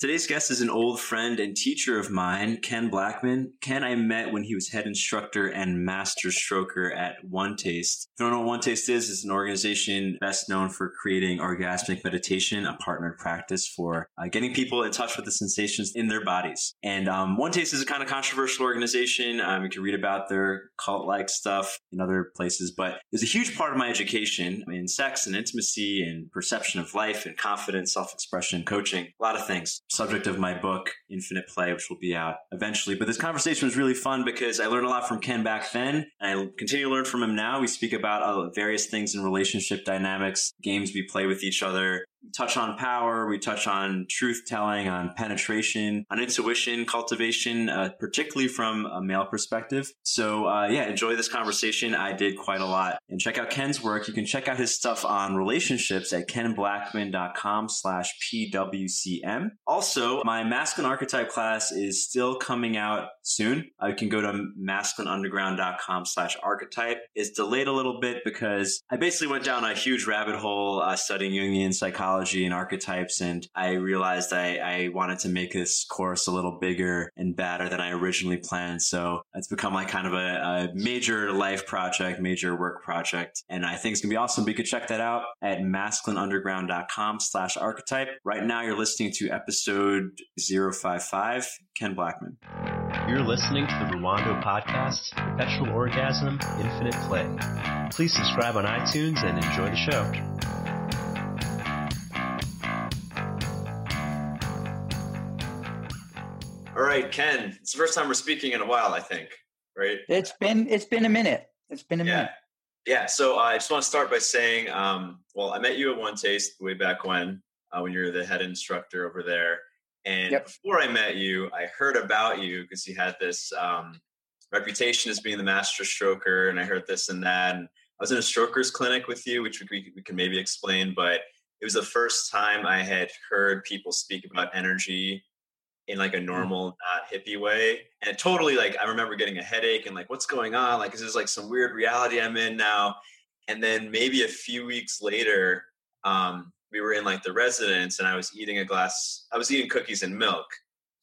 Today's guest is an old friend and teacher of mine, Ken Blackman. Ken I met when he was head instructor and master stroker at One Taste. If you don't know what One Taste is, it's an organization best known for creating orgasmic meditation, a partnered practice for uh, getting people in touch with the sensations in their bodies. And um, One Taste is a kind of controversial organization. Um, you can read about their cult-like stuff in other places, but it's a huge part of my education in sex and intimacy and perception of life and confidence, self-expression, coaching, a lot of things subject of my book, Infinite Play, which will be out eventually. But this conversation was really fun because I learned a lot from Ken back then. And I continue to learn from him now. We speak about uh, various things in relationship dynamics, games we play with each other, touch on power. We touch on truth telling, on penetration, on intuition cultivation, uh, particularly from a male perspective. So, uh, yeah, enjoy this conversation. I did quite a lot. And check out Ken's work. You can check out his stuff on relationships at kenblackman.com slash PWCM. Also, my masculine archetype class is still coming out soon. Uh, you can go to masculineunderground.com slash archetype. It's delayed a little bit because I basically went down a huge rabbit hole uh, studying Jungian psychology and archetypes. And I realized I, I wanted to make this course a little bigger and badder than I originally planned. So it's become like kind of a, a major life project, major work project. And I think it's going to be awesome. But you can check that out at masculineunderground.com slash archetype. Right now, you're listening to episode 055, Ken Blackman. You're listening to the Rwando podcast, Perpetual Orgasm, Infinite Play. Please subscribe on iTunes and enjoy the show. All right, Ken. It's the first time we're speaking in a while, I think. Right? It's been it's been a minute. It's been a yeah. minute. Yeah. So uh, I just want to start by saying, um, well, I met you at One Taste way back when, uh, when you were the head instructor over there. And yep. before I met you, I heard about you because you had this um, reputation as being the master stroker, and I heard this and that. And I was in a stroker's clinic with you, which we, we can maybe explain, but it was the first time I had heard people speak about energy in like a mm. normal, not hippie way. And totally like I remember getting a headache and like, what's going on? Like, is this like some weird reality I'm in now? And then maybe a few weeks later, um, we were in like the residence and I was eating a glass, I was eating cookies and milk.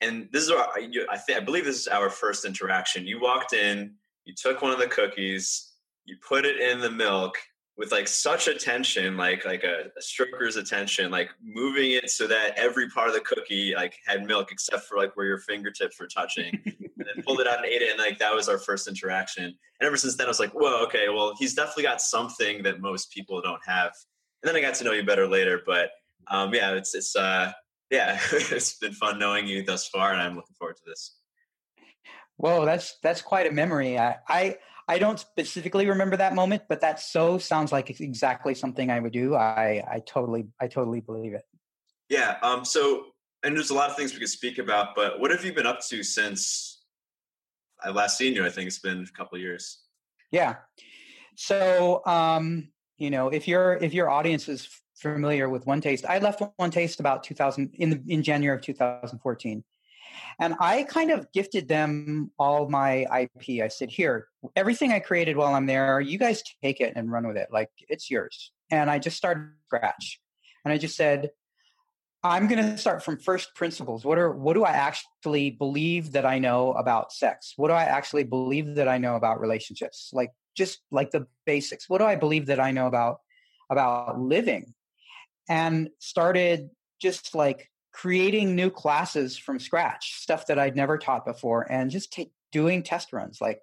And this is our, I think, I believe this is our first interaction. You walked in, you took one of the cookies, you put it in the milk, with like such attention, like like a, a, stroker's attention, like moving it so that every part of the cookie like had milk except for like where your fingertips were touching, and then pulled it out and ate it, and like that was our first interaction. And ever since then, I was like, whoa, okay, well, he's definitely got something that most people don't have. And then I got to know you better later, but um, yeah, it's it's uh, yeah, it's been fun knowing you thus far, and I'm looking forward to this. Whoa, that's that's quite a memory. I, I I don't specifically remember that moment, but that so sounds like it's exactly something I would do. I, I totally, I totally believe it. Yeah. Um, so, and there's a lot of things we could speak about, but what have you been up to since I last seen you? I think it's been a couple of years. Yeah. So, um, you know, if your if your audience is familiar with One Taste, I left One Taste about 2000 in the, in January of 2014. And I kind of gifted them all my IP. I said, here, everything I created while I'm there, you guys take it and run with it. Like it's yours. And I just started scratch. And I just said, I'm going to start from first principles. What are what do I actually believe that I know about sex? What do I actually believe that I know about relationships? Like just like the basics. What do I believe that I know about about living? And started just like creating new classes from scratch, stuff that I'd never taught before, and just doing test runs. Like,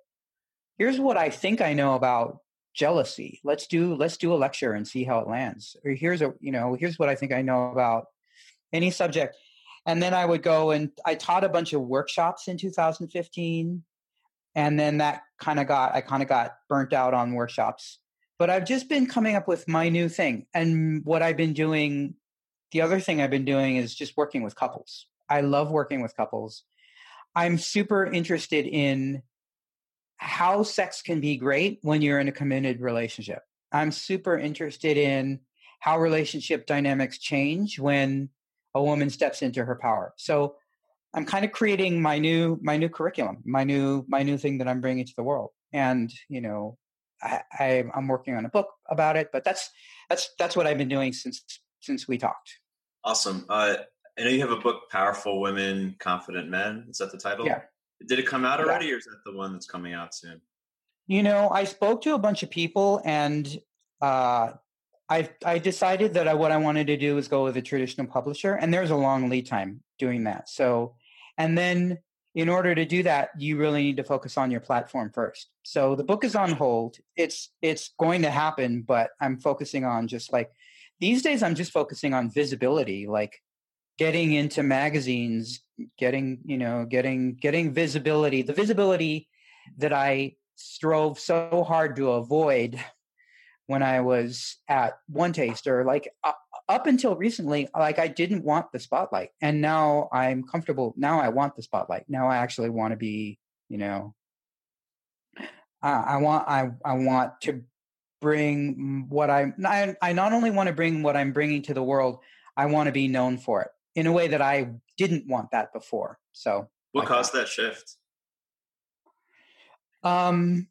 here's what I think I know about jealousy. Let's do let's do a lecture and see how it lands. Or here's a you know here's what I think I know about any subject. And then I would go and I taught a bunch of workshops in 2015, and then that kind of got I kind of got burnt out on workshops. But I've just been coming up with my new thing, and what I've been doing the other thing I've been doing is just working with couples. I love working with couples. I'm super interested in how sex can be great when you're in a committed relationship. I'm super interested in how relationship dynamics change when a woman steps into her power. So I'm kind of creating my new my new curriculum, my new my new thing that I'm bringing to the world. And you know, I, I I'm working on a book about it, but that's that's that's what I've been doing since since we talked. Awesome. Uh, I know you have a book, Powerful Women, Confident Men. Is that the title? Yeah. Did it come out already, yeah. or is that the one that's coming out soon? You know, I spoke to a bunch of people, and uh, I I decided that I, what I wanted to do was go with a traditional publisher, and there's a long lead time doing that. So, and then in order to do that, you really need to focus on your platform first. So the book is on hold. It's it's going to happen, but I'm focusing on just like these days. I'm just focusing on visibility, like getting into magazines, getting you know, getting getting visibility. The visibility that I strove so hard to avoid when I was at One Taster, like uh, up until recently, like I didn't want the spotlight, and now I'm comfortable. Now I want the spotlight. Now I actually want to be, you know, I, I want I I want to bring what I, I I not only want to bring what I'm bringing to the world, I want to be known for it in a way that I didn't want that before. So, what caused that. that shift? Um,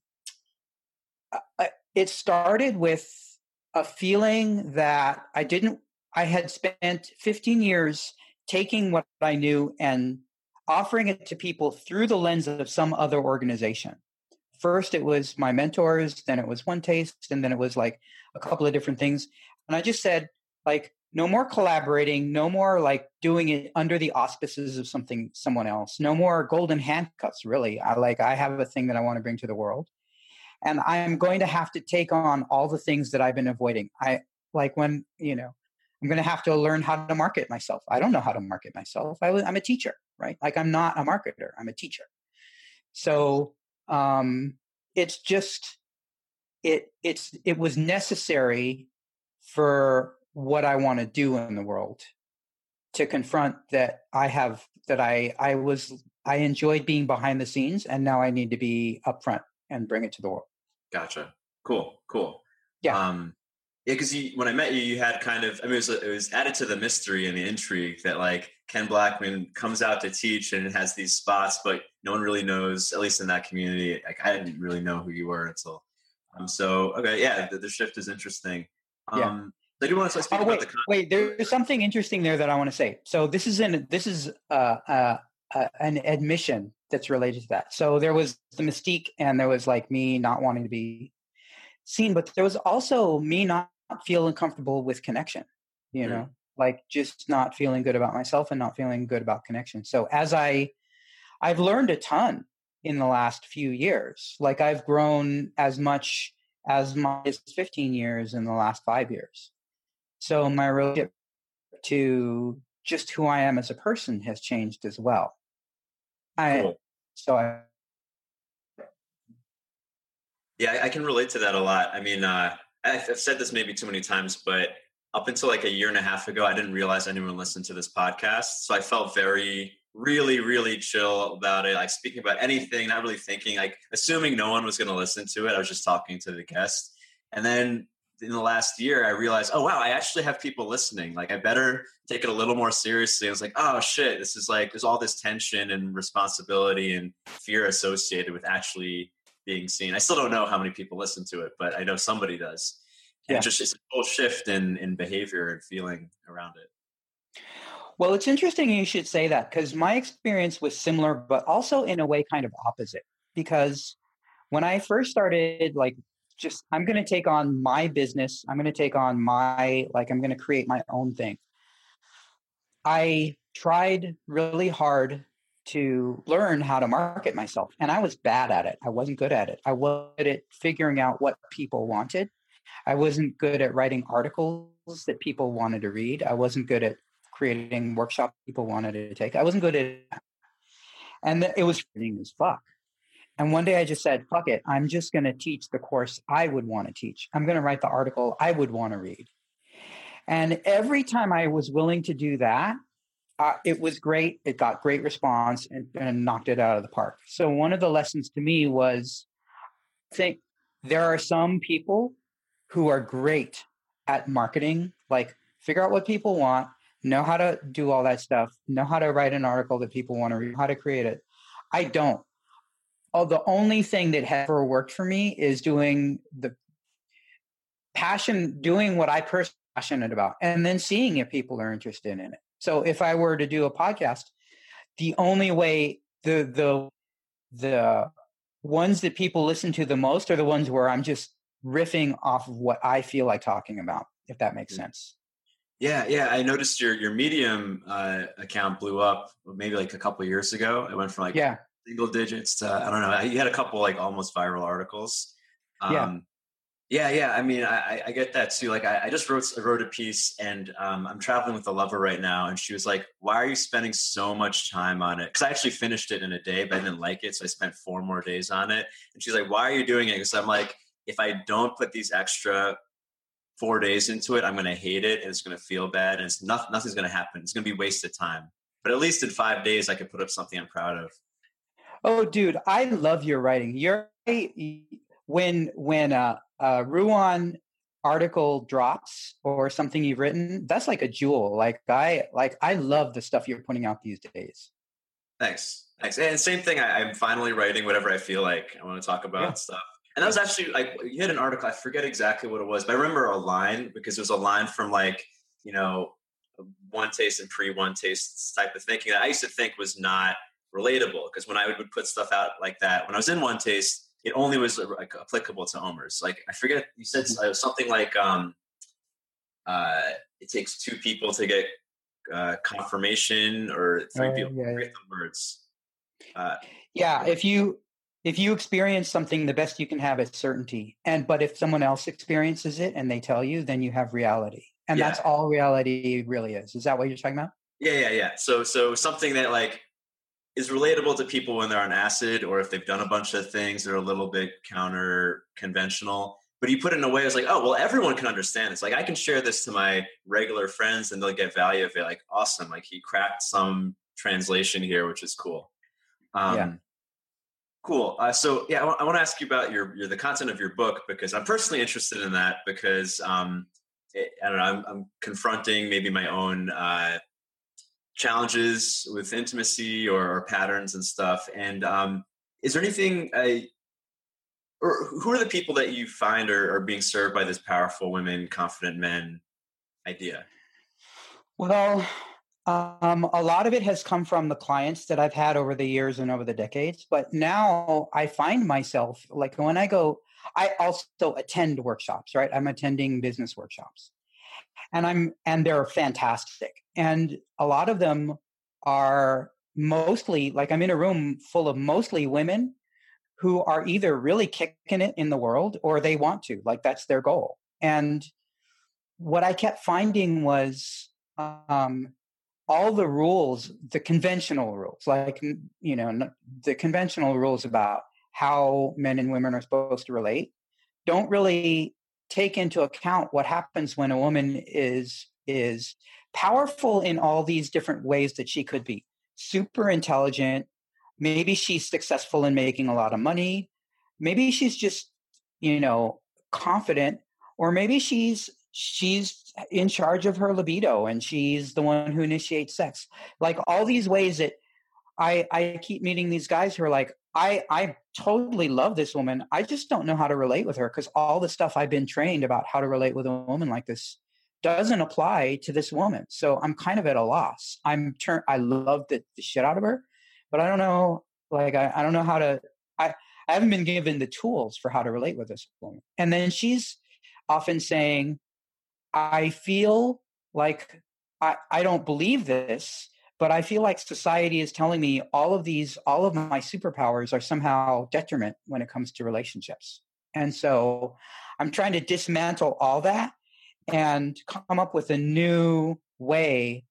it started with a feeling that I didn't, I had spent 15 years taking what I knew and offering it to people through the lens of some other organization. First, it was my mentors, then it was One Taste, and then it was like a couple of different things. And I just said, like, no more collaborating, no more like doing it under the auspices of something, someone else, no more golden handcuffs, really. I like, I have a thing that I want to bring to the world and I'm going to have to take on all the things that I've been avoiding. I like when you know I'm going to have to learn how to market myself. I don't know how to market myself. I am a teacher, right? Like I'm not a marketer. I'm a teacher. So um, it's just it it's it was necessary for what I want to do in the world to confront that I have that I I was I enjoyed being behind the scenes and now I need to be upfront and bring it to the world. Gotcha. Cool. Cool. Yeah. Um, yeah, because when I met you, you had kind of, I mean, it was, it was added to the mystery and the intrigue that like Ken Blackman comes out to teach and it has these spots, but no one really knows, at least in that community. Like I didn't really know who you were until. Um, so okay, yeah, the, the shift is interesting. Um, yeah. I do want to speak oh, wait, about the. Wait, there's something interesting there that I want to say. So this is an this is uh, uh, uh, an admission that's related to that. So there was the mystique, and there was like me not wanting to be seen, but there was also me not feeling comfortable with connection. You know, like just not feeling good about myself and not feeling good about connection. So as I, I've learned a ton in the last few years. Like I've grown as much as my 15 years in the last five years. So my relationship to just who I am as a person has changed as well. I cool. so I yeah, I can relate to that a lot. I mean, uh, I've said this maybe too many times, but up until like a year and a half ago, I didn't realize anyone listened to this podcast. So I felt very, really, really chill about it. Like speaking about anything, not really thinking, like assuming no one was going to listen to it. I was just talking to the guest. And then in the last year, I realized, oh wow, I actually have people listening. Like I better take it a little more seriously. I was like, oh shit, this is like there's all this tension and responsibility and fear associated with actually being seen. I still don't know how many people listen to it, but I know somebody does. Yeah. just it's a whole shift in in behavior and feeling around it. Well, it's interesting you should say that because my experience was similar, but also in a way kind of opposite. Because when I first started like just I'm going to take on my business. I'm going to take on my like I'm going to create my own thing. I tried really hard to learn how to market myself and I was bad at it. I wasn't good at it. I wasn't at figuring out what people wanted. I wasn't good at writing articles that people wanted to read. I wasn't good at creating workshops people wanted to take. I wasn't good at it. And it was as fuck. And one day I just said, fuck it, I'm just going to teach the course I would want to teach. I'm going to write the article I would want to read. And every time I was willing to do that, uh, it was great. It got great response and, and knocked it out of the park. So one of the lessons to me was think there are some people who are great at marketing, like figure out what people want, know how to do all that stuff, know how to write an article that people want to read, how to create it. I don't oh, the only thing that ever worked for me is doing the passion, doing what I personally passionate about, and then seeing if people are interested in it. So if I were to do a podcast, the only way the the the ones that people listen to the most are the ones where I'm just riffing off of what I feel like talking about, if that makes mm-hmm. sense. Yeah, yeah. I noticed your your Medium uh, account blew up maybe like a couple years ago. It went from like yeah. single digits to I don't know. You had a couple like almost viral articles. Um, yeah. Yeah, yeah. I mean, I, I get that too. Like, I, I just wrote I wrote a piece, and um, I'm traveling with a lover right now, and she was like, "Why are you spending so much time on it?" Because I actually finished it in a day, but I didn't like it, so I spent four more days on it. And she's like, "Why are you doing it?" Because I'm like, if I don't put these extra four days into it, I'm going to hate it, and it's going to feel bad, and it's not, nothing's going to happen. It's going to be wasted time. But at least in five days, I could put up something I'm proud of. Oh, dude, I love your writing. You're when when uh, uh, Ruan article drops or something you've written, that's like a jewel. Like I like I love the stuff you're putting out these days. Thanks. Thanks. And same thing. I, am finally writing whatever I feel like I want to talk about yeah. stuff. And that was actually like you had an article. I forget exactly what it was, but I remember a line because it was a line from like you know one taste and pre one taste type of thinking that I used to think was not relatable because when I would put stuff out like that when I was in one taste it only was like applicable to omers. Like I forget you said mm-hmm. uh, something like um, uh, it takes two people to get uh, confirmation, or three uh, people. Yeah, yeah. words. Uh, yeah, if you if you experience something, the best you can have is certainty. And but if someone else experiences it and they tell you, then you have reality, and yeah. that's all reality really is. Is that what you're talking about? Yeah, yeah, yeah. So so something that like is relatable to people when they're on acid or if they've done a bunch of things that are a little bit counter conventional. But you put it in a way it's like, oh, well, everyone can understand. It's like I can share this to my regular friends and they'll get value of it. Like, awesome. Like he cracked some translation here, which is cool. Um, yeah. Cool. Uh, so yeah, I, w- I want to ask you about your, your the content of your book because I'm personally interested in that because um, it, I don't know I'm, I'm, confronting maybe my own uh, challenges with intimacy or, or patterns and stuff. And um, is there anything, uh, or who are the people that you find are, are being served by this powerful women, confident men idea? Well, um, a lot of it has come from the clients that I've had over the years and over the decades. But now I find myself like when I go, I also attend workshops, right? I'm attending business workshops and I'm and they're fantastic. And a lot of them are mostly like I'm in a room full of mostly women who are either really kicking it in the world or they want to, like that's their goal. And what I kept finding was um, all the rules, the conventional rules, like you know, the conventional rules about how men and women are supposed to relate, don't really take into account what happens when a woman is is powerful in all these different ways that she could be. Super intelligent. Maybe she's successful in making a lot of money. Maybe she's just you know confident. Or maybe she's she's in charge of her libido and she's the one who initiates sex like all these ways that i i keep meeting these guys who are like I I totally love this woman. I just don't know how to relate with her because all the stuff I've been trained about how to relate with a woman like this doesn't apply to this woman. So I'm kind of at a loss. I'm turn I love the, the shit out of her, but I don't know like I, I don't know how to I, I haven't been given the tools for how to relate with this woman. And then she's often saying, I feel like I, I don't believe this but I feel like society is telling me all of these, all of my superpowers are somehow detriment when it comes to relationships. And so I'm trying to dismantle all that and come up with a new way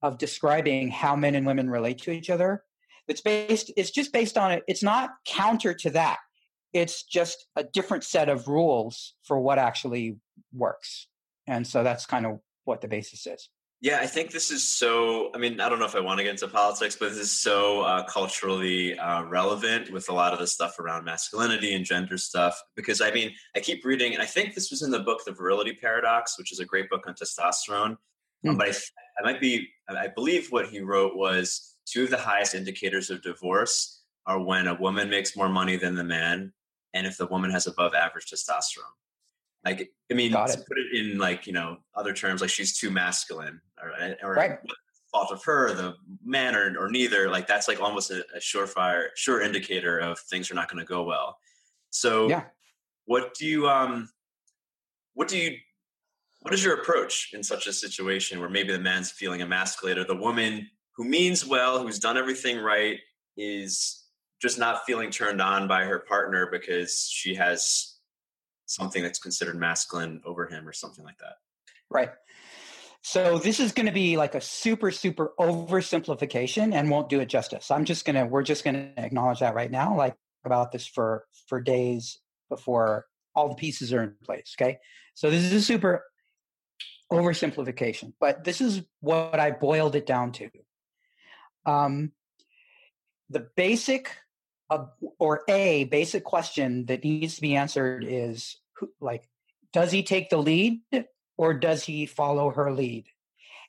of describing how men and women relate to each other. It's based, it's just based on it. It's not counter to that. It's just a different set of rules for what actually works. And so that's kind of what the basis is. Yeah, I think this is so. I mean, I don't know if I want to get into politics, but this is so uh, culturally uh, relevant with a lot of the stuff around masculinity and gender stuff. Because I mean, I keep reading, and I think this was in the book, The Virility Paradox, which is a great book on testosterone. Mm. Um, but I, I might be, I believe what he wrote was two of the highest indicators of divorce are when a woman makes more money than the man, and if the woman has above average testosterone. Like, I mean, to put it in like you know other terms, like she's too masculine, or, or right. fault of her, the man, or, or neither. Like that's like almost a, a surefire, sure indicator of things are not going to go well. So, yeah. what do you um, what do you what is your approach in such a situation where maybe the man's feeling emasculated, the woman who means well, who's done everything right, is just not feeling turned on by her partner because she has something that's considered masculine over him or something like that. Right. So this is going to be like a super, super oversimplification and won't do it justice. I'm just going to, we're just going to acknowledge that right now, like about this for, for days before all the pieces are in place. Okay. So this is a super oversimplification, but this is what I boiled it down to. Um, the basic or a basic question that needs to be answered is who, like, does he take the lead or does he follow her lead?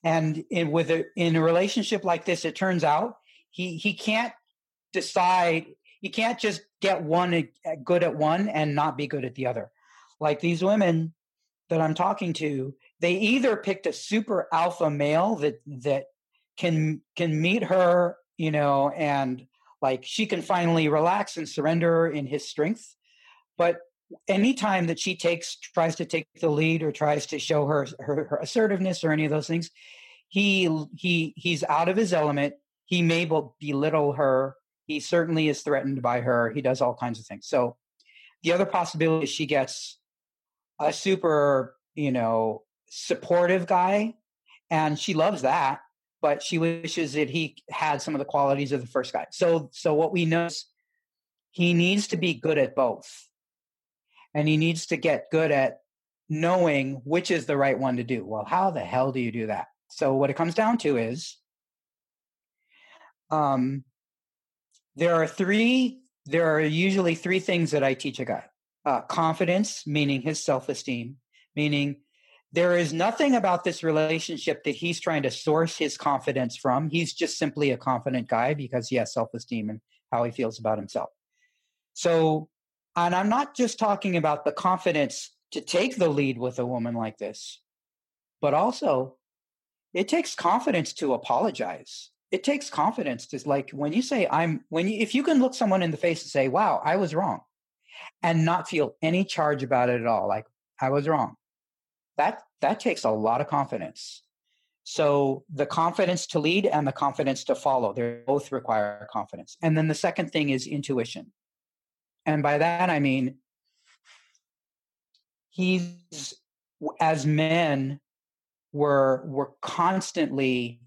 And in, with a, in a relationship like this, it turns out he he can't decide. You can't just get one good at one and not be good at the other. Like these women that I'm talking to, they either picked a super alpha male that that can can meet her, you know, and like she can finally relax and surrender in his strength. But anytime that she takes tries to take the lead or tries to show her, her, her assertiveness or any of those things, he he he's out of his element. He may belittle her. He certainly is threatened by her. He does all kinds of things. So the other possibility is she gets a super, you know, supportive guy, and she loves that but she wishes that he had some of the qualities of the first guy. So, so what we know is he needs to be good at both, and he needs to get good at knowing which is the right one to do. Well, how the hell do you do that? So, what it comes down to is, um, there are three. There are usually three things that I teach a guy: uh, confidence, meaning his self-esteem, meaning there is nothing about this relationship that he's trying to source his confidence from. He's just simply a confident guy because he has self esteem and how he feels about himself. So, and I'm not just talking about the confidence to take the lead with a woman like this, but also it takes confidence to apologize. It takes confidence to like when you say I'm when you if you can look someone in the face and say, "Wow, I was wrong," and not feel any charge about it at all, like I was wrong that that takes a lot of confidence. So the confidence to lead and the confidence to follow they both require confidence. And then the second thing is intuition. And by that i mean he's as men we're we're constantly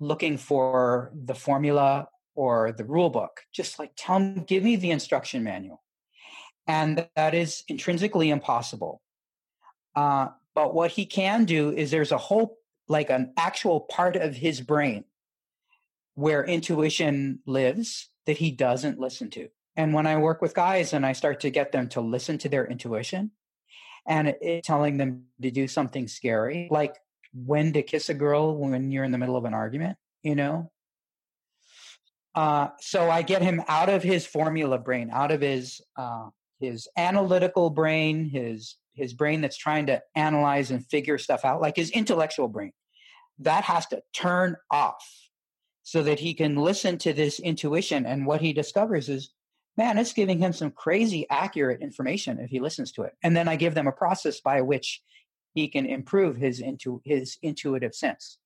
looking for the formula or the rule book. Just like tell me give me the instruction manual. And that is intrinsically impossible. Uh, but what he can do is there's a whole, like an actual part of his brain where intuition lives that he doesn't listen to. And when I work with guys and I start to get them to listen to their intuition and it, telling them to do something scary, like when to kiss a girl when you're in the middle of an argument, you know? Uh, so I get him out of his formula brain, out of his uh, his analytical brain, his his brain that's trying to analyze and figure stuff out, like his intellectual brain, that has to turn off so that he can listen to this intuition. And what he discovers is, man, it's giving him some crazy accurate information if he listens to it. And then I give them a process by which he can improve his into his intuitive sense.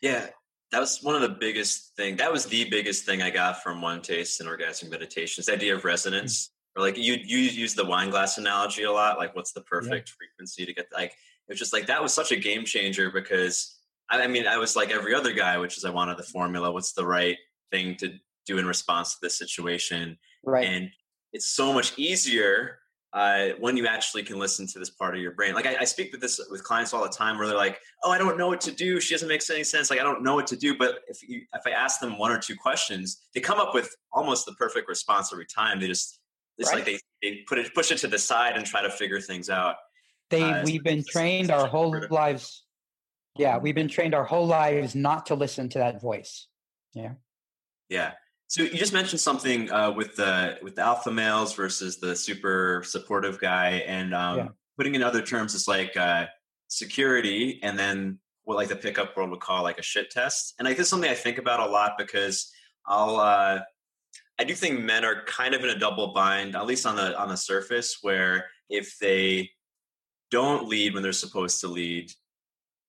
Yeah, that was one of the biggest thing. That was the biggest thing I got from one taste in orgasmic meditation. This idea of resonance or like you you use the wine glass analogy a lot like what's the perfect yeah. frequency to get like it's just like that was such a game changer because I, I mean i was like every other guy which is i wanted the formula what's the right thing to do in response to this situation right and it's so much easier uh, when you actually can listen to this part of your brain. Like I, I, speak with this with clients all the time, where they're like, "Oh, I don't know what to do. She doesn't make any sense. Like I don't know what to do." But if you, if I ask them one or two questions, they come up with almost the perfect response every time. They just it's right. like they, they put it push it to the side and try to figure things out. They uh, we've been trained our whole lives. Yeah, we've been trained our whole lives not to listen to that voice. Yeah. Yeah. So you just mentioned something uh, with the with the alpha males versus the super supportive guy, and um, yeah. putting in other terms, it's like uh, security, and then what like the pickup world would call like a shit test. And like this is something I think about a lot because I'll uh I do think men are kind of in a double bind, at least on the on the surface, where if they don't lead when they're supposed to lead,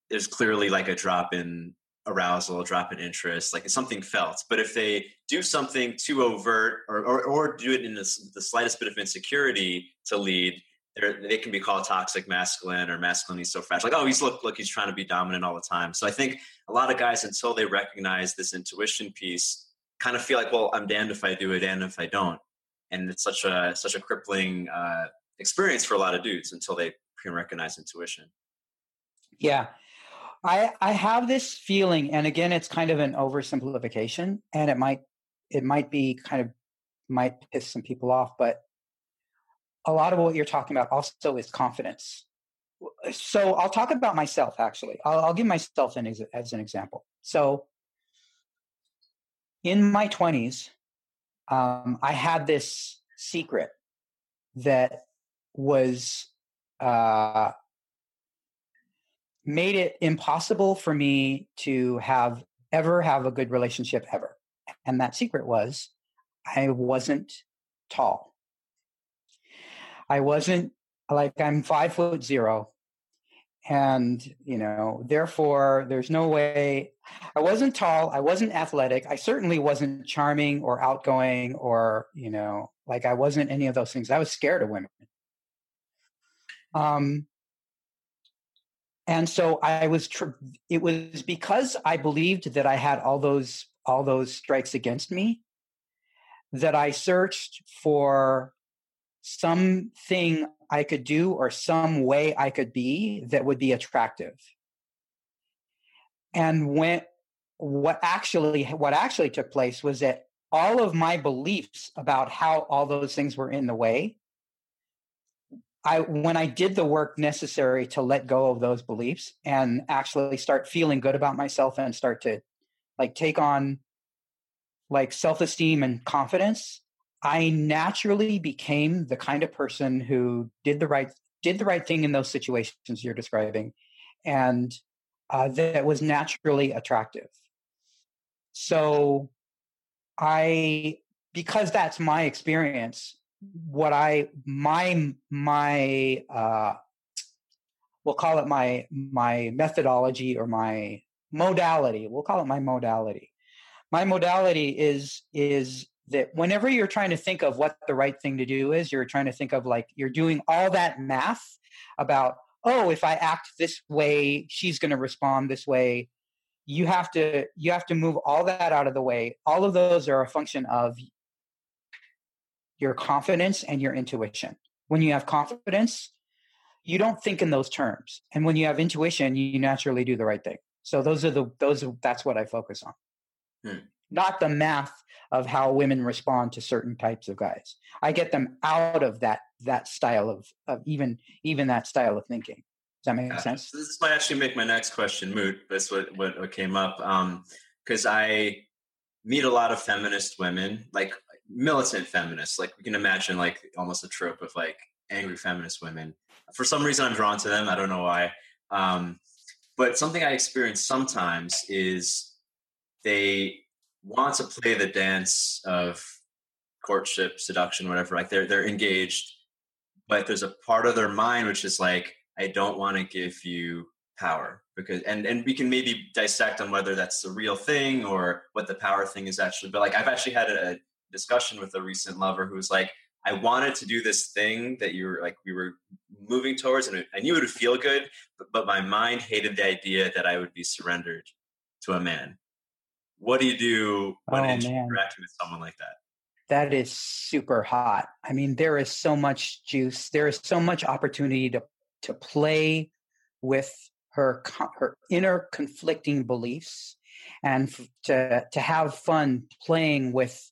there's clearly like a drop in arousal, a drop in interest, like something felt. But if they do something too overt or, or, or do it in the, slightest bit of insecurity to lead, they can be called toxic masculine or masculinity so fresh. Like, oh, he's look, look, he's trying to be dominant all the time. So I think a lot of guys, until they recognize this intuition piece, kind of feel like, well, I'm damned if I do it, damned if I don't. And it's such a such a crippling uh, experience for a lot of dudes until they can recognize intuition. Yeah, I I have this feeling, and again, it's kind of an oversimplification, and it might it might be kind of might piss some people off, but a lot of what you're talking about also is confidence. So I'll talk about myself. Actually, I'll, I'll give myself an, as an example. So in my twenties, um, I had this secret that was uh, made it impossible for me to have ever have a good relationship ever. And that secret was I wasn't tall. I wasn't like I'm five foot zero. And, you know, therefore there's no way I wasn't tall. I wasn't athletic. I certainly wasn't charming or outgoing or, you know, like I wasn't any of those things. I was scared of women. Um, and so I was. Tr- it was because I believed that I had all those all those strikes against me that I searched for something I could do or some way I could be that would be attractive. And when what actually what actually took place was that all of my beliefs about how all those things were in the way I when I did the work necessary to let go of those beliefs and actually start feeling good about myself and start to like take on like self-esteem and confidence, I naturally became the kind of person who did the right did the right thing in those situations you're describing and uh, that was naturally attractive. So I because that's my experience what I my my uh, we'll call it my my methodology or my modality. We'll call it my modality. My modality is is that whenever you're trying to think of what the right thing to do is, you're trying to think of like you're doing all that math about oh if I act this way, she's going to respond this way. You have to you have to move all that out of the way. All of those are a function of your confidence and your intuition. When you have confidence, you don't think in those terms. And when you have intuition, you naturally do the right thing. So those are the those that's what I focus on. Hmm. Not the math of how women respond to certain types of guys. I get them out of that that style of, of even even that style of thinking. Does that make yeah. sense? This might actually make my next question moot. That's what what, came up. because um, I meet a lot of feminist women, like militant feminists. Like we can imagine like almost a trope of like angry feminist women. For some reason, I'm drawn to them. I don't know why. Um, but something I experience sometimes is they want to play the dance of courtship, seduction, whatever. Like they're they're engaged, but there's a part of their mind which is like, I don't want to give you power because and and we can maybe dissect on whether that's a real thing or what the power thing is actually. But like I've actually had a, discussion with a recent lover who was like, I wanted to do this thing that you were like we were moving towards, and I knew it would feel good, but, but my mind hated the idea that I would be surrendered to a man. What do you do when oh, interacting with someone like that? That is super hot. I mean, there is so much juice. There is so much opportunity to to play with her her inner conflicting beliefs and to to have fun playing with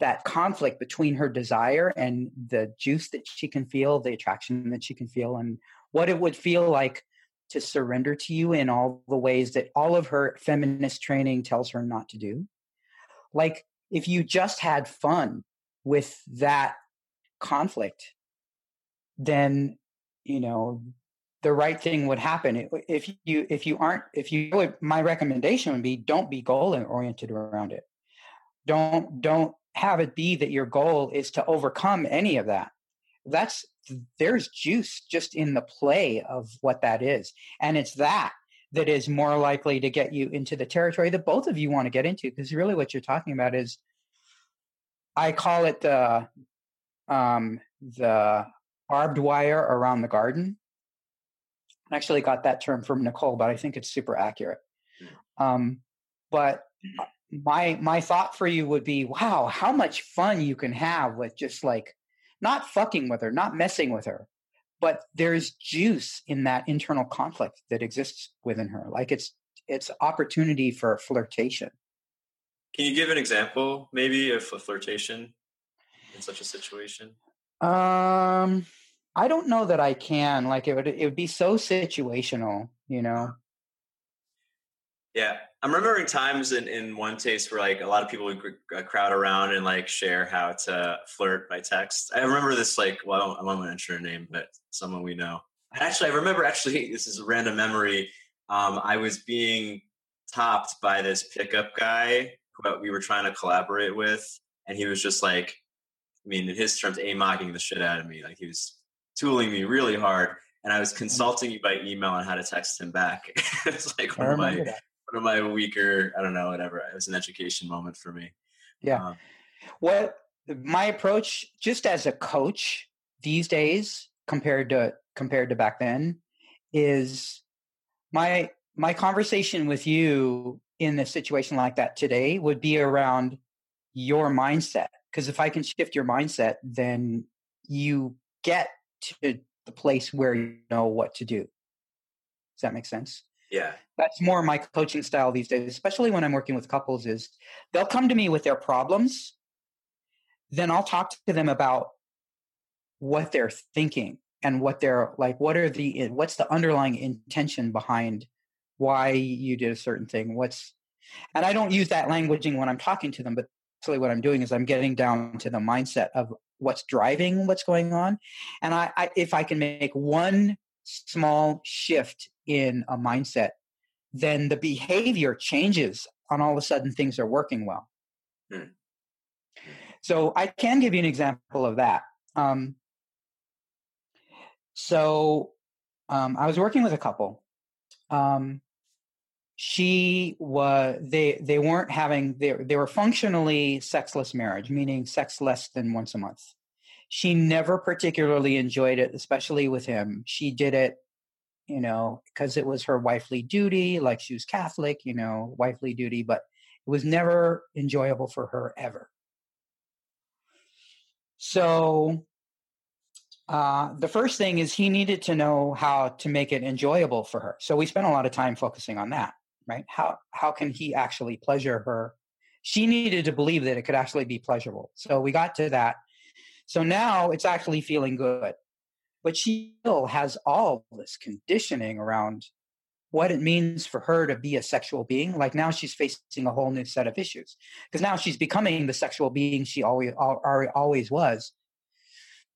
that conflict between her desire and the juice that she can feel, the attraction that she can feel, and what it would feel like to surrender to you in all the ways that all of her feminist training tells her not to do. Like, if you just had fun with that conflict, then, you know, the right thing would happen. If you if you aren't if you my recommendation would be don't be goal oriented around it. Don't don't have it be that your goal is to overcome any of that. That's there's juice just in the play of what that is and it's that that is more likely to get you into the territory that both of you want to get into because really what you're talking about is i call it the um the barbed wire around the garden. I actually got that term from nicole but i think it's super accurate. Hmm. um but my my thought for you would be wow how much fun you can have with just like not fucking with her not messing with her but there's juice in that internal conflict that exists within her. Like it's it's opportunity for flirtation. Can you give an example maybe of a flirtation in such a situation? Um i don't know that i can. Like it would it would be so situational you know yeah I'm remembering times in, in one taste where like a lot of people would uh, crowd around and like share how to flirt by text. I remember this like well I won't mention her name, but someone we know. Actually, I remember actually this is a random memory. Um, I was being topped by this pickup guy who we were trying to collaborate with, and he was just like, I mean, in his terms, a mocking the shit out of me. Like he was tooling me really hard, and I was mm-hmm. consulting you by email on how to text him back. it's like one of my that one of my weaker, I don't know, whatever. It was an education moment for me. Yeah. Um, what my approach, just as a coach these days compared to compared to back then, is my my conversation with you in a situation like that today would be around your mindset. Because if I can shift your mindset, then you get to the place where you know what to do. Does that make sense? Yeah. That's more my coaching style these days, especially when I'm working with couples is they'll come to me with their problems. Then I'll talk to them about what they're thinking and what they're like what are the eh, what's the underlying intention behind why you did a certain thing what's and i don't use that languaging when i'm talking to them but actually what i'm doing is i'm getting down to the mindset of what's driving what's going on and I, I if i can make one small shift in a mindset, then the behavior changes and all of a sudden things are working well. Hmm. So I can give you an example of that. Um, so um, I was working with a couple. Um, she was they they weren't having they they were functionally sexless marriage, meaning sex less than once a month. She never particularly enjoyed it, especially with him. She did it you know, because it was her wifely duty, like she was Catholic, you know, wifely duty, but it was never enjoyable for her ever. So uh, the first thing is he needed to know how to make it enjoyable for her. So we spent a lot of time focusing on that, right? How how can he actually pleasure her? She needed to believe that it could actually be pleasurable. So we got to that. So now it's actually feeling good but she still has all this conditioning around what it means for her to be a sexual being. Like now she's facing a whole new set of issues because now she's becoming the sexual being she always always was.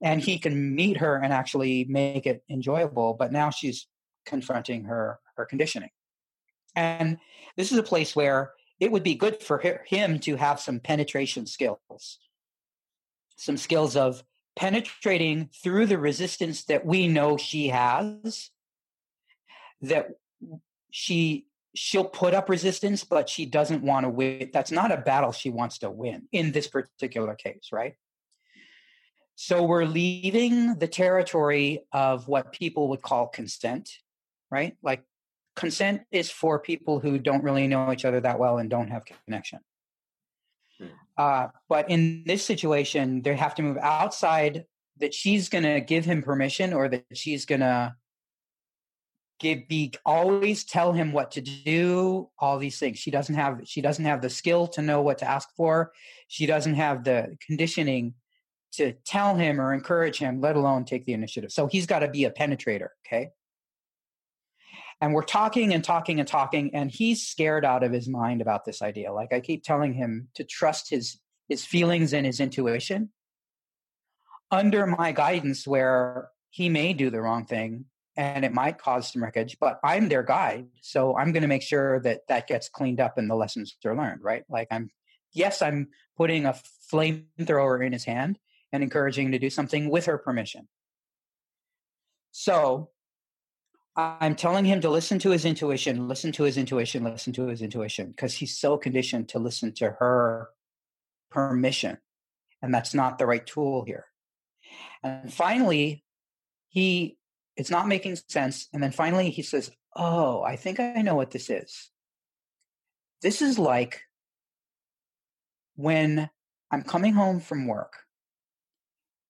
And he can meet her and actually make it enjoyable, but now she's confronting her her conditioning. And this is a place where it would be good for him to have some penetration skills, some skills of penetrating through the resistance that we know she has that she she'll put up resistance but she doesn't want to win that's not a battle she wants to win in this particular case right so we're leaving the territory of what people would call consent right like consent is for people who don't really know each other that well and don't have connection. Uh, but in this situation, they have to move outside that she's going to give him permission or that she's going to give be always tell him what to do all these things. She doesn't have she doesn't have the skill to know what to ask for. She doesn't have the conditioning to tell him or encourage him let alone take the initiative. So he's got to be a penetrator okay and we're talking and talking and talking and he's scared out of his mind about this idea like i keep telling him to trust his his feelings and his intuition under my guidance where he may do the wrong thing and it might cause some wreckage, but I'm their guide. So I'm going to make sure that that gets cleaned up and the lessons are learned, right? Like I'm, yes, I'm putting a flamethrower in his hand and encouraging him to do something with her permission. So I'm telling him to listen to his intuition, listen to his intuition, listen to his intuition, because he's so conditioned to listen to her permission. And that's not the right tool here. And finally, he it's not making sense. And then finally he says, Oh, I think I know what this is. This is like when I'm coming home from work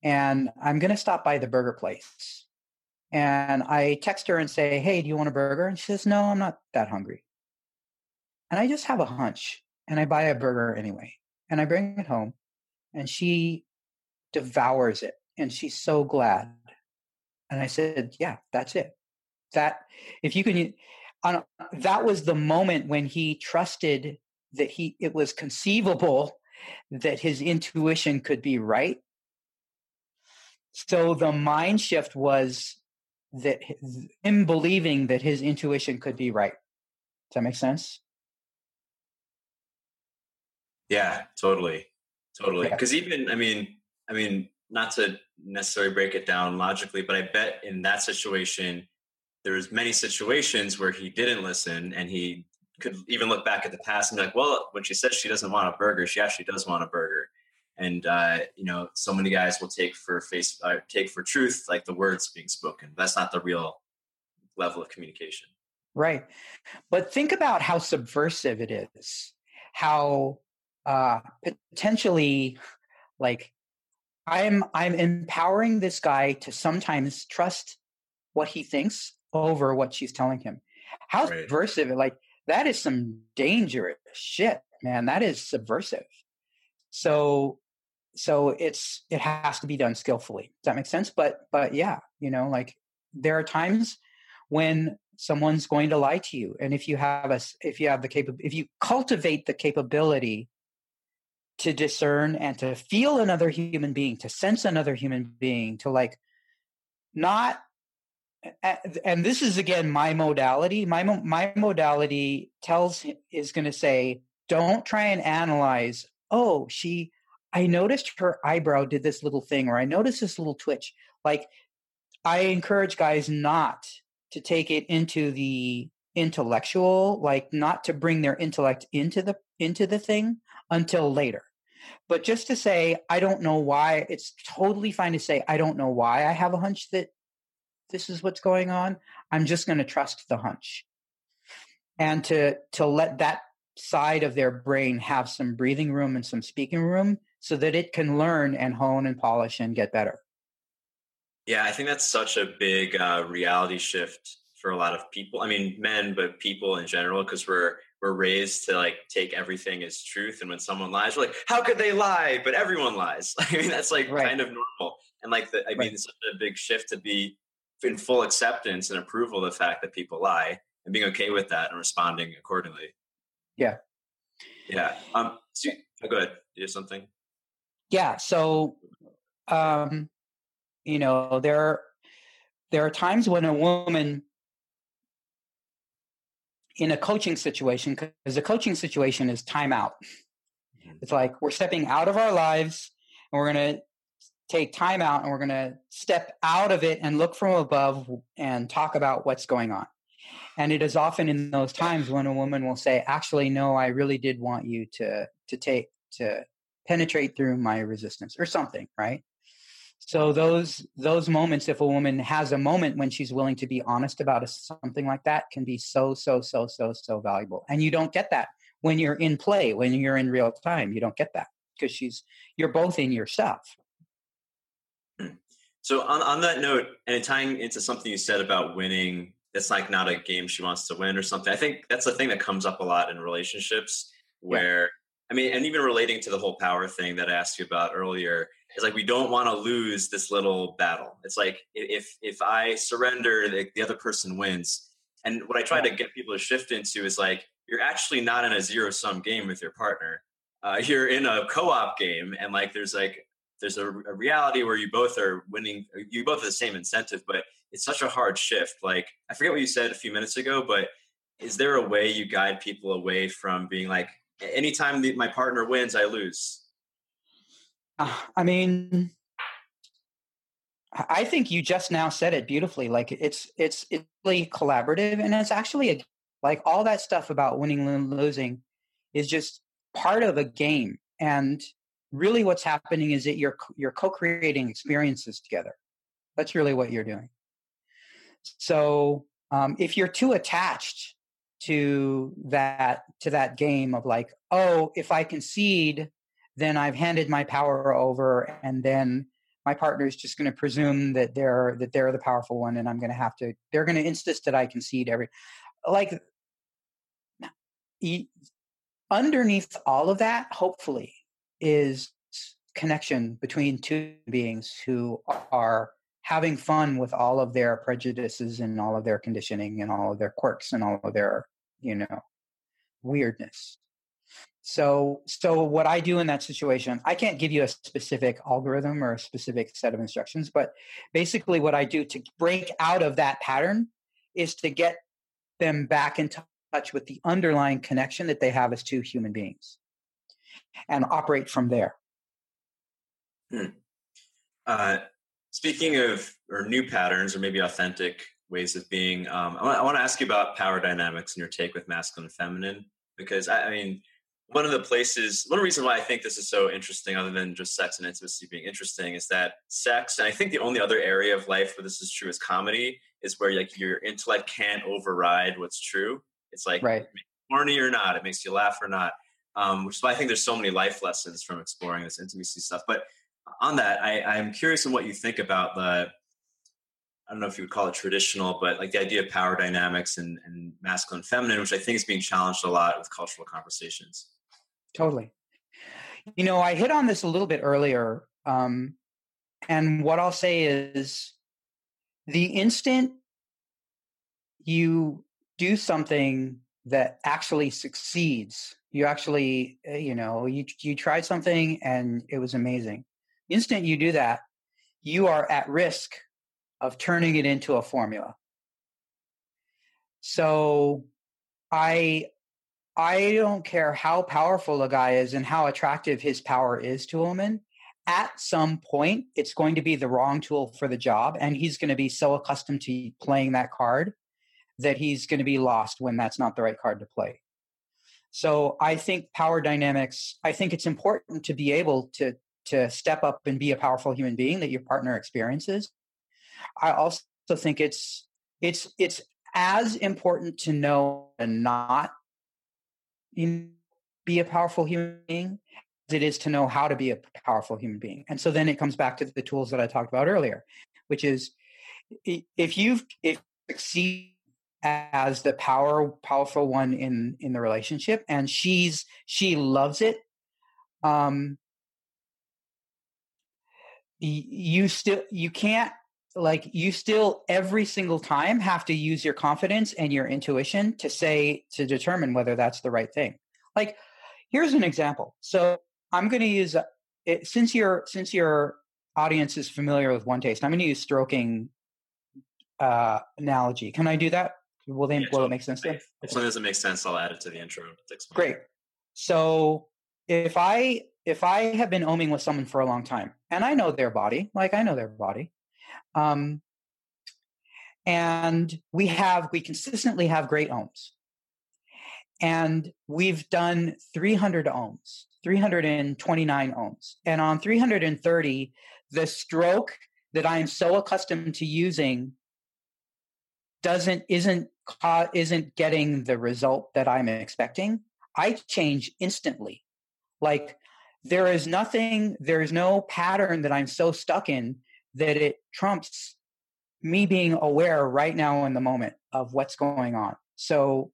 and I'm going to stop by the burger place. And I text her and say, Hey, do you want a burger? And she says, No, I'm not that hungry. And I just have a hunch and I buy a burger anyway. And I bring it home and she devours it. And she's so glad and I said, yeah, that's it. That if you can, on, that was the moment when he trusted that he it was conceivable that his intuition could be right. So the mind shift was that him believing that his intuition could be right. Does that make sense? Yeah, totally, totally. Because yeah. even I mean, I mean, not to necessarily break it down logically, but I bet in that situation, there was many situations where he didn't listen and he could even look back at the past and be like, well, when she says she doesn't want a burger, she actually does want a burger. And uh, you know, so many guys will take for face uh, take for truth like the words being spoken. That's not the real level of communication. Right. But think about how subversive it is. How uh, potentially like I'm I'm empowering this guy to sometimes trust what he thinks over what she's telling him. How right. subversive! Like that is some dangerous shit, man. That is subversive. So so it's it has to be done skillfully. Does that make sense? But but yeah, you know, like there are times when someone's going to lie to you, and if you have a if you have the cap if you cultivate the capability to discern and to feel another human being, to sense another human being, to like not and this is again my modality my my modality tells is going to say don't try and analyze oh she i noticed her eyebrow did this little thing or i noticed this little twitch like i encourage guys not to take it into the intellectual like not to bring their intellect into the into the thing until later. But just to say, I don't know why, it's totally fine to say, I don't know why I have a hunch that this is what's going on. I'm just going to trust the hunch. And to, to let that side of their brain have some breathing room and some speaking room so that it can learn and hone and polish and get better. Yeah, I think that's such a big uh, reality shift for a lot of people. I mean, men, but people in general, because we're we're raised to like take everything as truth and when someone lies we're like how could they lie but everyone lies i mean that's like right. kind of normal and like the, i right. mean it's such a big shift to be in full acceptance and approval of the fact that people lie and being okay with that and responding accordingly yeah yeah um so, oh, go ahead Do you have something yeah so um you know there are, there are times when a woman in a coaching situation because a coaching situation is timeout. Mm-hmm. It's like we're stepping out of our lives and we're going to take time out and we're going to step out of it and look from above and talk about what's going on. And it is often in those times when a woman will say, "Actually, no, I really did want you to to take to penetrate through my resistance or something," right? So those those moments, if a woman has a moment when she's willing to be honest about a, something like that, can be so so so so so valuable. And you don't get that when you're in play, when you're in real time. You don't get that because she's you're both in yourself. So on on that note, and tying into something you said about winning, it's like not a game she wants to win or something. I think that's the thing that comes up a lot in relationships where. Yeah. I mean, and even relating to the whole power thing that I asked you about earlier, it's like we don't want to lose this little battle. It's like if if I surrender, the, the other person wins. And what I try to get people to shift into is like you're actually not in a zero sum game with your partner. Uh, you're in a co op game, and like there's like there's a, a reality where you both are winning, you both have the same incentive, but it's such a hard shift. Like I forget what you said a few minutes ago, but is there a way you guide people away from being like, anytime the, my partner wins, I lose? Uh, I mean, I think you just now said it beautifully. Like it's it's it's really collaborative, and it's actually a, like all that stuff about winning and losing is just part of a game. And really, what's happening is that you're you're co-creating experiences together. That's really what you're doing. So um, if you're too attached to that to that game of like, oh, if I concede, then I've handed my power over, and then my partner is just going to presume that they're that they're the powerful one and i'm going to have to they're going to insist that i concede every like underneath all of that hopefully is connection between two beings who are having fun with all of their prejudices and all of their conditioning and all of their quirks and all of their you know weirdness so, so what I do in that situation, I can't give you a specific algorithm or a specific set of instructions, but basically what I do to break out of that pattern is to get them back in touch with the underlying connection that they have as two human beings and operate from there. Hmm. Uh, speaking of or new patterns or maybe authentic ways of being, um, I, want, want to ask you about power dynamics and your take with masculine and feminine because I, I mean one of the places, one reason why I think this is so interesting, other than just sex and intimacy being interesting, is that sex, and I think the only other area of life where this is true is comedy, is where like your intellect can't override what's true. It's like right. horny or not, it makes you laugh or not. Um, which is why I think there's so many life lessons from exploring this intimacy stuff. But on that, I, I'm curious in what you think about the I don't know if you would call it traditional, but like the idea of power dynamics and, and masculine and feminine, which I think is being challenged a lot with cultural conversations. Totally. You know, I hit on this a little bit earlier. Um, and what I'll say is the instant you do something that actually succeeds, you actually, uh, you know, you, you tried something and it was amazing. The instant you do that, you are at risk of turning it into a formula. So I I don't care how powerful a guy is and how attractive his power is to a woman. At some point, it's going to be the wrong tool for the job, and he's going to be so accustomed to playing that card that he's going to be lost when that's not the right card to play. So I think power dynamics. I think it's important to be able to to step up and be a powerful human being that your partner experiences. I also think it's it's it's as important to know and not be a powerful human being as it is to know how to be a powerful human being. And so then it comes back to the tools that I talked about earlier, which is if you've if you succeed as the power powerful one in in the relationship and she's she loves it um you still you can't like you still every single time have to use your confidence and your intuition to say to determine whether that's the right thing. Like here's an example. So i'm going to use it, since your since your audience is familiar with OneTaste i'm going to use stroking uh analogy. Can i do that? Will they yeah, will it make sense if something doesn't make sense i'll add it to the intro great. So if i if i have been oming with someone for a long time and i know their body like i know their body um, and we have, we consistently have great OMs. And we've done 300 OMs, 329 OMs. And on 330, the stroke that I am so accustomed to using doesn't isn't isn't getting the result that I'm expecting. I change instantly. Like there is nothing, there is no pattern that I'm so stuck in that it trumps me being aware right now in the moment of what's going on. So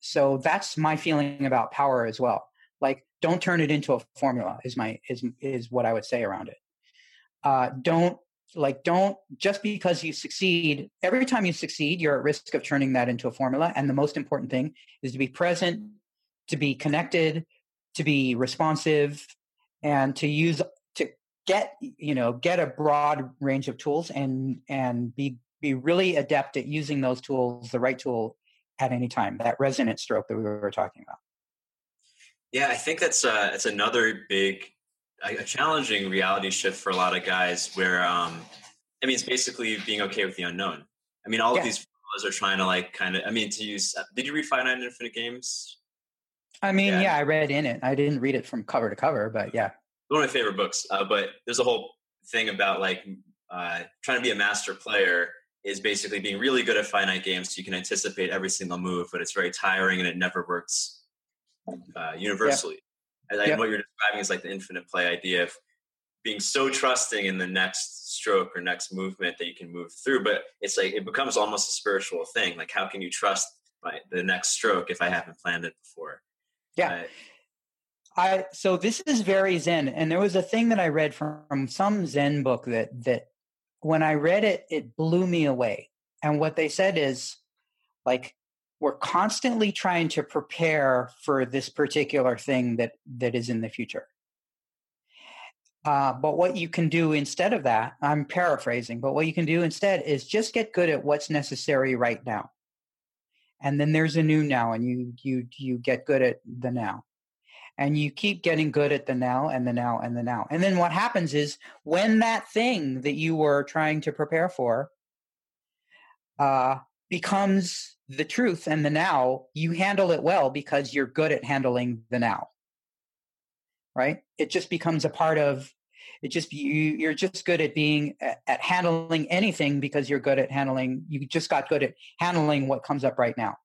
so that's my feeling about power as well. Like don't turn it into a formula is my is is what I would say around it. Uh, don't like don't just because you succeed every time you succeed you're at risk of turning that into a formula and the most important thing is to be present to be connected to be responsive and to use get you know get a broad range of tools and and be be really adept at using those tools, the right tool at any time. That resonant stroke that we were talking about. Yeah, I think that's uh, it's another big, a challenging reality shift for a lot of guys. Where um, I mean, it's basically being okay with the unknown. I mean, all yeah. of these fellows are trying to like kind of. I mean, to use. Uh, did you read Finite Infinite Games? I mean, yeah. yeah. I read in it. I didn't read it from cover to cover, but yeah, one of my favorite books. Uh, but there's a whole thing about like uh, trying to be a master player is basically being really good at finite games so you can anticipate every single move, but it's very tiring and it never works uh, universally. Yeah. And yeah. what you're describing is like the infinite play idea of being so trusting in the next stroke or next movement that you can move through. But it's like it becomes almost a spiritual thing. Like, how can you trust my, the next stroke if I haven't planned it before? Yeah. Uh, I so this is very Zen, and there was a thing that I read from, from some Zen book that that when I read it, it blew me away. And what they said is like we're constantly trying to prepare for this particular thing that that is in the future. Uh, but what you can do instead of that, I'm paraphrasing, but what you can do instead is just get good at what's necessary right now. And then there's a new now, and you you you get good at the now and you keep getting good at the now and the now and the now. And then what happens is when that thing that you were trying to prepare for uh, becomes the truth and the now, you handle it well because you're good at handling the now. Right? It just becomes a part of it just you you're just good at being at, handling anything because you're good at handling you just got good at handling what comes up right now.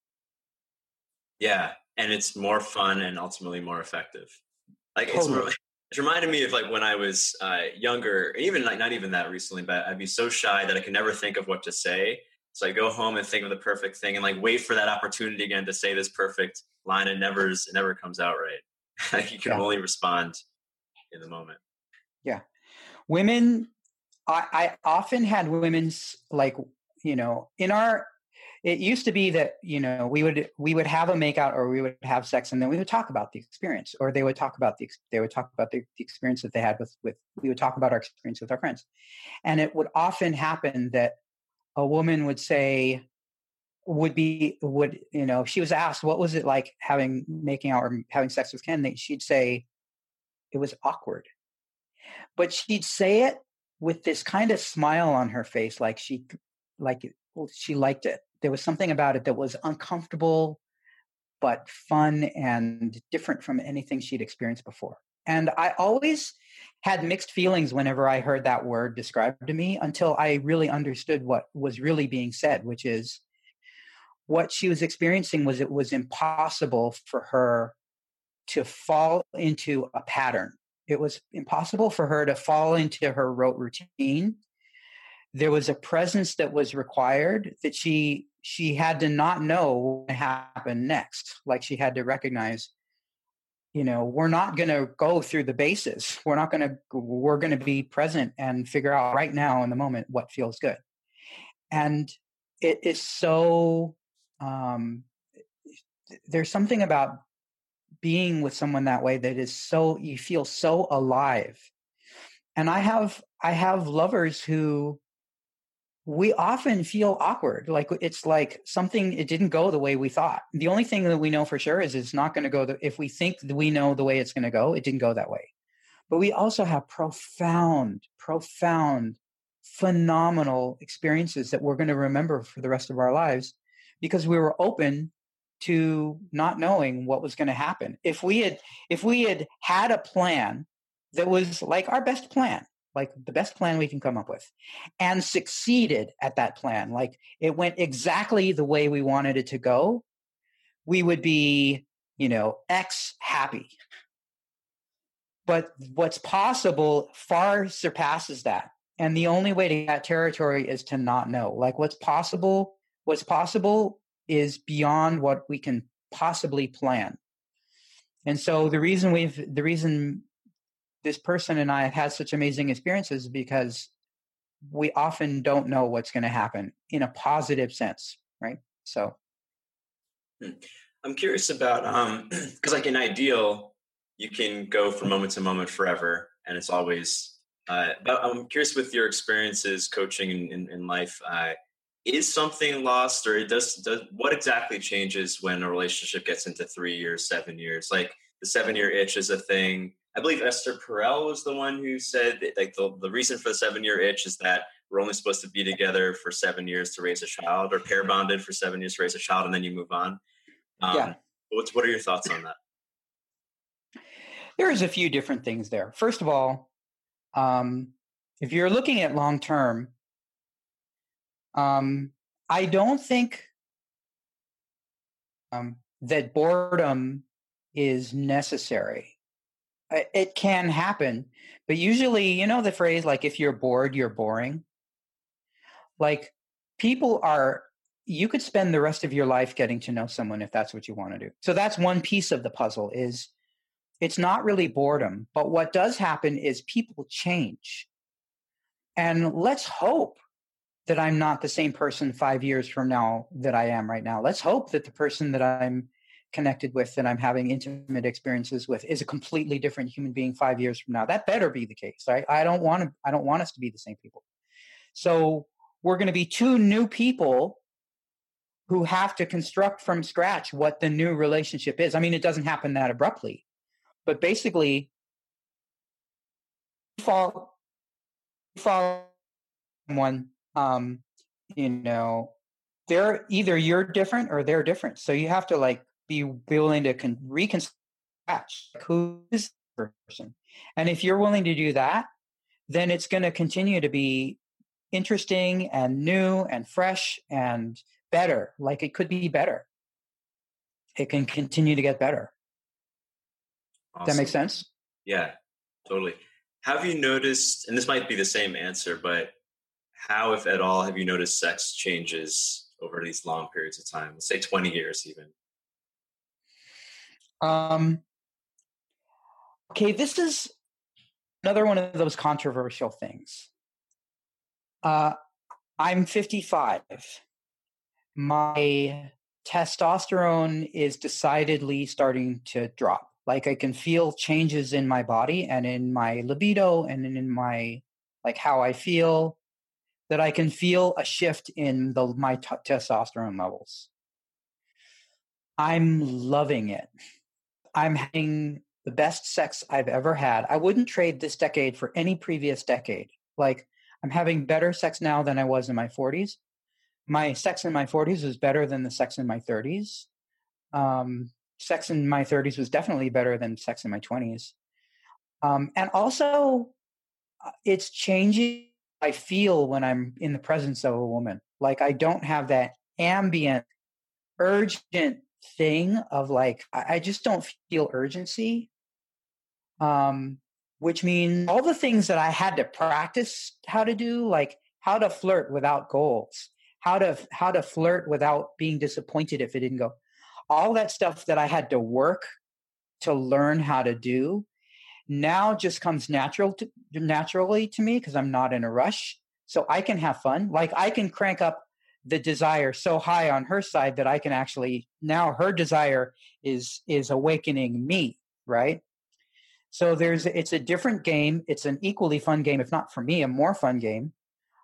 Yeah, and it's more fun and ultimately more effective. Like totally. it's more, it reminded me of like when I was uh, younger, even like not even that recently, but I'd be so shy that I could never think of what to say. So I go home and think of the perfect thing and like wait for that opportunity again to say this perfect line. And never, it never comes out right. like you can yeah. only respond in the moment. Yeah. Women, I, I often had women's like, you know, in our it used to be that you know we would we would have a makeout or we would have sex and then we would talk about the experience or they would talk about the they would talk about the, the experience that they had with with we would talk about our experience with our friends. And it would often happen that a woman would say would be would you know she was asked what was it like having making out or having sex with ken? She'd say it was awkward. But she'd say it with this kind of smile on her face like she like she liked it there was something about it that was uncomfortable but fun and different from anything she'd experienced before. And I always had mixed feelings whenever I heard that word described to me until I really understood what was really being said, which is what she was experiencing was it was impossible for her to fall into a pattern. It was impossible for her to fall into her rote routine. There was a presence that was required that she she had to not know what happened next. Like she had to recognize, you know, we're not going to go through the bases. We're not going to, we're going to be present and figure out right now in the moment what feels good. And it is so, um, there's something about being with someone that way that is so, you feel so alive. And I have, I have lovers who, we often feel awkward like it's like something it didn't go the way we thought. The only thing that we know for sure is it's not going to go the, if we think we know the way it's going to go it didn't go that way. But we also have profound profound phenomenal experiences that we're going to remember for the rest of our lives because we were open to not knowing what was going to happen. If we had if we had had a plan that was like our best plan like the best plan we can come up with and succeeded at that plan. Like it went exactly the way we wanted it to go we would be you know x happy. But what's possible far surpasses that and the only way to get territory is to not know. Like what's possible what's possible is beyond what we can possibly plan. And so the reason we've the reason this person and I have had such amazing experiences because we often don't know what's going to happen in a positive sense, right? So, hmm. I'm curious about um because like in ideal, you can go from moment to moment forever, and it's always Uh, but I'm curious with your experiences coaching in, in, in life. Uh, is something lost, or it does, does what exactly changes when a relationship gets into three years, seven years? Like the seven year itch is a thing. I believe Esther Perel was the one who said that, like the, the reason for the seven year itch is that we're only supposed to be together for seven years to raise a child, or pair bonded for seven years to raise a child, and then you move on. Um, yeah. What's what are your thoughts on that? There's a few different things there. First of all, um, if you're looking at long term, um, I don't think um, that boredom is necessary. Uh, it can happen, but usually, you know, the phrase like, if you're bored, you're boring. Like, people are, you could spend the rest of your life getting to know someone if that's what you want to do. So, that's one piece of the puzzle is it's not really boredom, but what does happen is people change. And let's hope that I'm not the same person five years from now that I am right now. Let's hope that the person that I'm connected with, that I'm having intimate experiences with, is a completely different human being five years from now. That better be the case. Right? I don't want to. I don't want us to be the same people. So we're going to be two new people who have to construct from scratch what the new relationship is. I mean, it doesn't happen that abruptly, but basically, fall fall one um, you know, they're either you're different or they're different. So you have to like be willing to con- reconstruct who is the person. And if you're willing to do that, then it's going to continue to be interesting and new and fresh and better. Like it could be better. It can continue to get better. Awesome. That makes sense? Yeah, totally. Have you noticed, and this might be the same answer, but how, if at all, have you noticed sex changes over these long periods of time? Let's say 20 years even. Um, okay, this is another one of those controversial things. Uh, I'm 55. My testosterone is decidedly starting to drop. Like I can feel changes in my body and in my libido and in my like how I feel that I can feel a shift in the my t- testosterone levels. I'm loving it. I'm having the best sex I've ever had. I wouldn't trade this decade for any previous decade. Like I'm having better sex now than I was in my 40s. My sex in my 40s was better than the sex in my 30s. Um, sex in my 30s was definitely better than sex in my 20s. Um, and also, uh, it's changing I feel when I'm in the presence of a woman. Like I don't have that ambient, urgent thing of like, I, just don't feel urgency. Um, which means all the things that I had to practice how to do, like how to flirt without goals, how to how to flirt without being disappointed if it didn't go. All that stuff that I had to work to learn how to do now just comes natural to, naturally to me because I'm not in a rush. So I can have fun. Like I can crank up the desire so high on her side that I can actually now her desire is is awakening me, right? So there's it's a different game. It's an equally fun game, if not for me, a more fun game.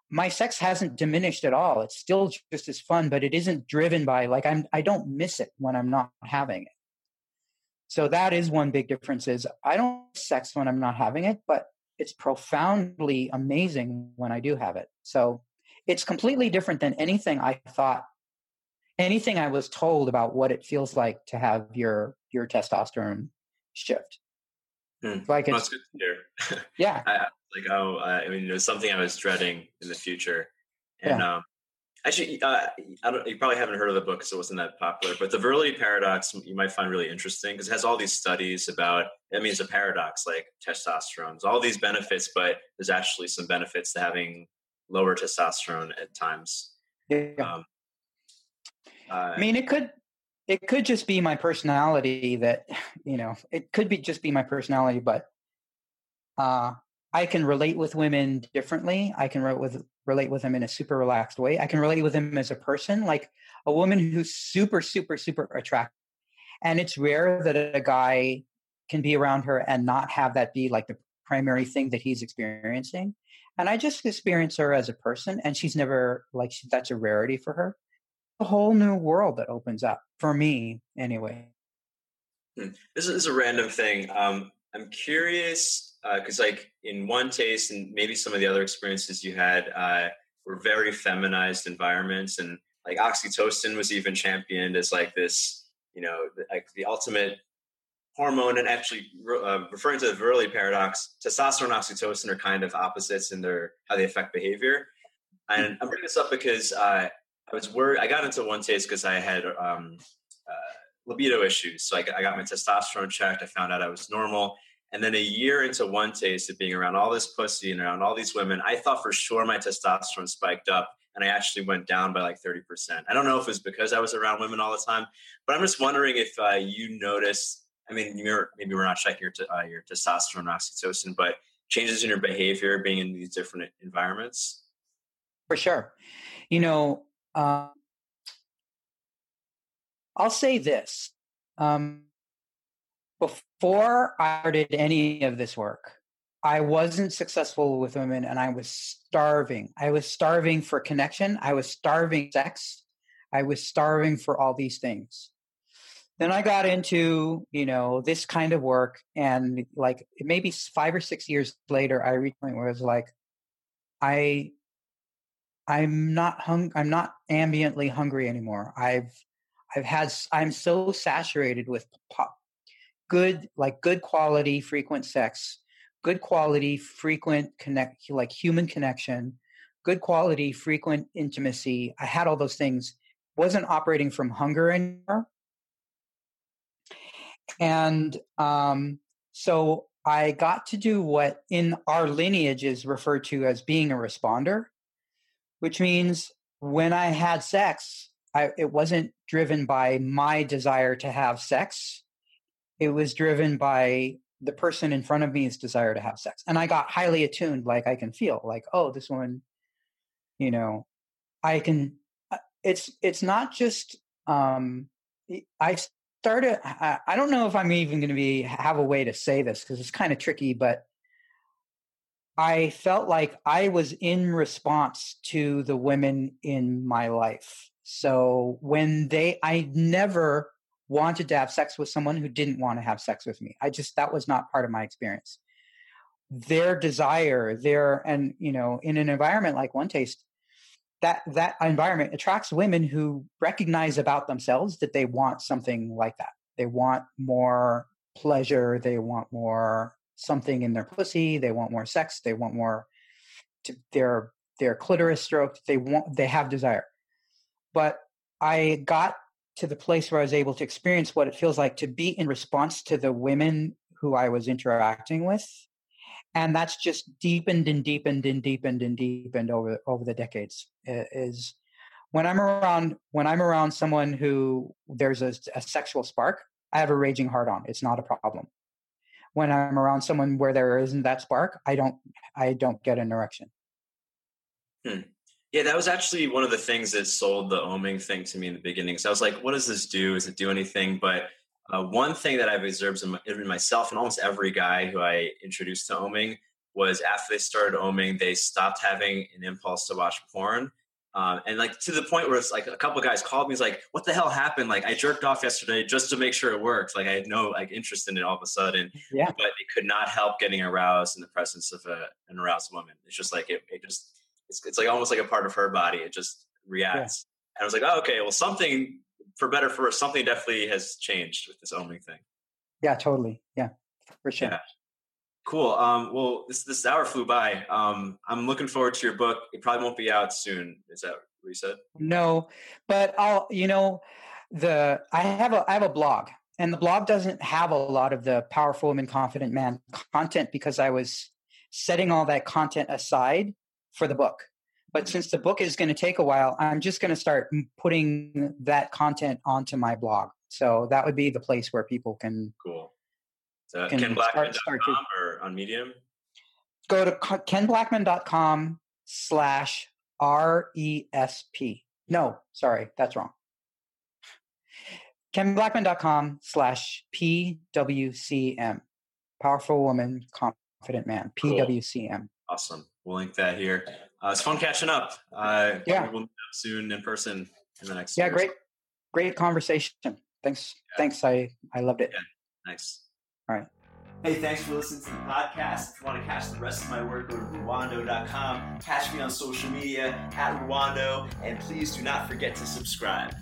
My sex hasn't diminished at all. It's still just as fun, but it isn't driven by like I'm I don't miss it when I'm not having it. So that is one big difference is I don't sex when I'm not having it, but it's profoundly amazing when I do have it. So it's completely different than anything I thought anything I was told about what it feels like to have your your testosterone shift. Hmm. Like it's, good to hear. Yeah. I, like oh, I mean, it was something I was dreading in the future, and yeah. um, Actually, uh, I don't. you probably haven't heard of the book because it wasn't that popular. But the virility paradox you might find really interesting because it has all these studies about. I mean, it's a paradox like testosterone. All these benefits, but there's actually some benefits to having lower testosterone at times. Yeah. Um, uh, I mean, it could it could just be my personality that you know it could be just be my personality, but uh, I can relate with women differently. I can relate with relate with them in a super relaxed way. I can relate with them as a person, like a woman who's super, super, super attractive. And it's rare that a guy can be around her and not have that be like the primary thing that he's experiencing. And I just experience her as a person, and she's never like she, that's a rarity for her. A whole new world that opens up for me, anyway. Hmm. This is a random thing. Um, I'm curious because, uh, like, in OneTaste, and maybe some of the other experiences you had uh, were very feminized environments, and like oxytocin was even championed as like this, you know, like the ultimate hormone. And actually, uh, referring to the Virility paradox, testosterone and oxytocin are kind of opposites in their how they affect behavior. And I'm bringing this up because uh, I was worried. I got into OneTaste because I had um, uh, libido issues. So I, I got my testosterone checked. I found out I was normal. And then a year into OneTaste of being around all this pussy and around all these women, I thought for sure my testosterone spiked up and I actually went down by like 30%. I don't know if it was because I was around women all the time, but I'm just wondering if uh, you noticed, I mean, maybe we're not checking your, uh, your testosterone oxytocin, but changes in your behavior being in these different environments? For sure. You know, uh, I'll say this. Um, before I started any of this work, I wasn't successful with women and I was starving. I was starving for connection. I was starving sex. I was starving for all these things. Then I got into, you know, this kind of work and like maybe five or six years later, I reached a point where I was like, I, I'm not hung, I'm not ambiently hungry anymore. I've, I've had, I'm so saturated with pop, good, like good quality, frequent sex good quality, frequent connect, like human connection, good quality, frequent intimacy. I had all those things. Wasn't operating from hunger anymore. And um, so I got to do what in our lineage is referred to as being a responder, which means when I had sex, I, it wasn't driven by my desire to have sex. It was driven by the person in front of me's desire to have sex. And I got highly attuned, like I can feel like, oh, this one, you know, I can. Uh, it's it's not just. um I started. I, don't know if I'm even going to be have a way to say this because it's kind of tricky, but I felt like I was in response to the women in my life. So when they, I never wanted to have sex with someone who didn't want to have sex with me. I just, that was not part of my experience. Their desire, their, and, you know, in an environment like OneTaste, that, that environment attracts women who recognize about themselves that they want something like that. They want more pleasure. They want more something in their pussy. They want more sex. They want more to their, their clitoris stroked. They want, they have desire. But I got to the place where I was able to experience what it feels like to be in response to the women who I was interacting with. And that's just deepened and deepened and deepened and deepened over over the decades. Is when I'm around when I'm around someone who there's a, a sexual spark, I have a raging heart on. It's not a problem. When I'm around someone where there isn't that spark, I don't I don't get an erection. Hmm. Yeah, that was actually one of the things that sold the oming thing to me in the beginning. So I was like, what does this do? Does it do anything? But uh, one thing that I've observed in, my, in, myself and almost every guy who I introduced to oming was after they started oming, they stopped having an impulse to watch porn. Um, and like to the point where it's like a couple guys called me, he's like, what the hell happened? Like I jerked off yesterday just to make sure it worked. Like I had no like interest in it all of a sudden, yeah. but it could not help getting aroused in the presence of a, an aroused woman. It's just like, it, it just, it's, it's like almost like a part of her body. It just reacts. Yeah. And I was like, oh, okay, well, something for better for worse, something definitely has changed with this oming thing. Yeah, totally. Yeah, for sure. Yeah. Cool. Um, well, this this hour flew by. Um, I'm looking forward to your book. It probably won't be out soon. Is that what you said? No, but I'll. You know, the I have a I have a blog, and the blog doesn't have a lot of the powerful woman, confident man content because I was setting all that content aside for the book. But since the book is going to take a while, I'm just going to start putting that content onto my blog. So that would be the place where people can. Cool. So can kenblackman.com start, start or on Medium? Go to kenblackman.com slash RESP. No, sorry, that's wrong. kenblackman.com slash PWCM. Powerful Woman Confident Man. Cool. PWCM. Awesome. We'll link that here. Uh, it's fun catching up. Uh, Yeah. We'll meet up soon in person in the next. Yeah, year great, so. great conversation. Thanks, Yeah. thanks. I I loved it. Nice. All right. Hey, thanks for listening to the podcast. If you want to catch the rest of my work, go to Rwando.com. Catch me on social media at Rwando, and please do not forget to subscribe.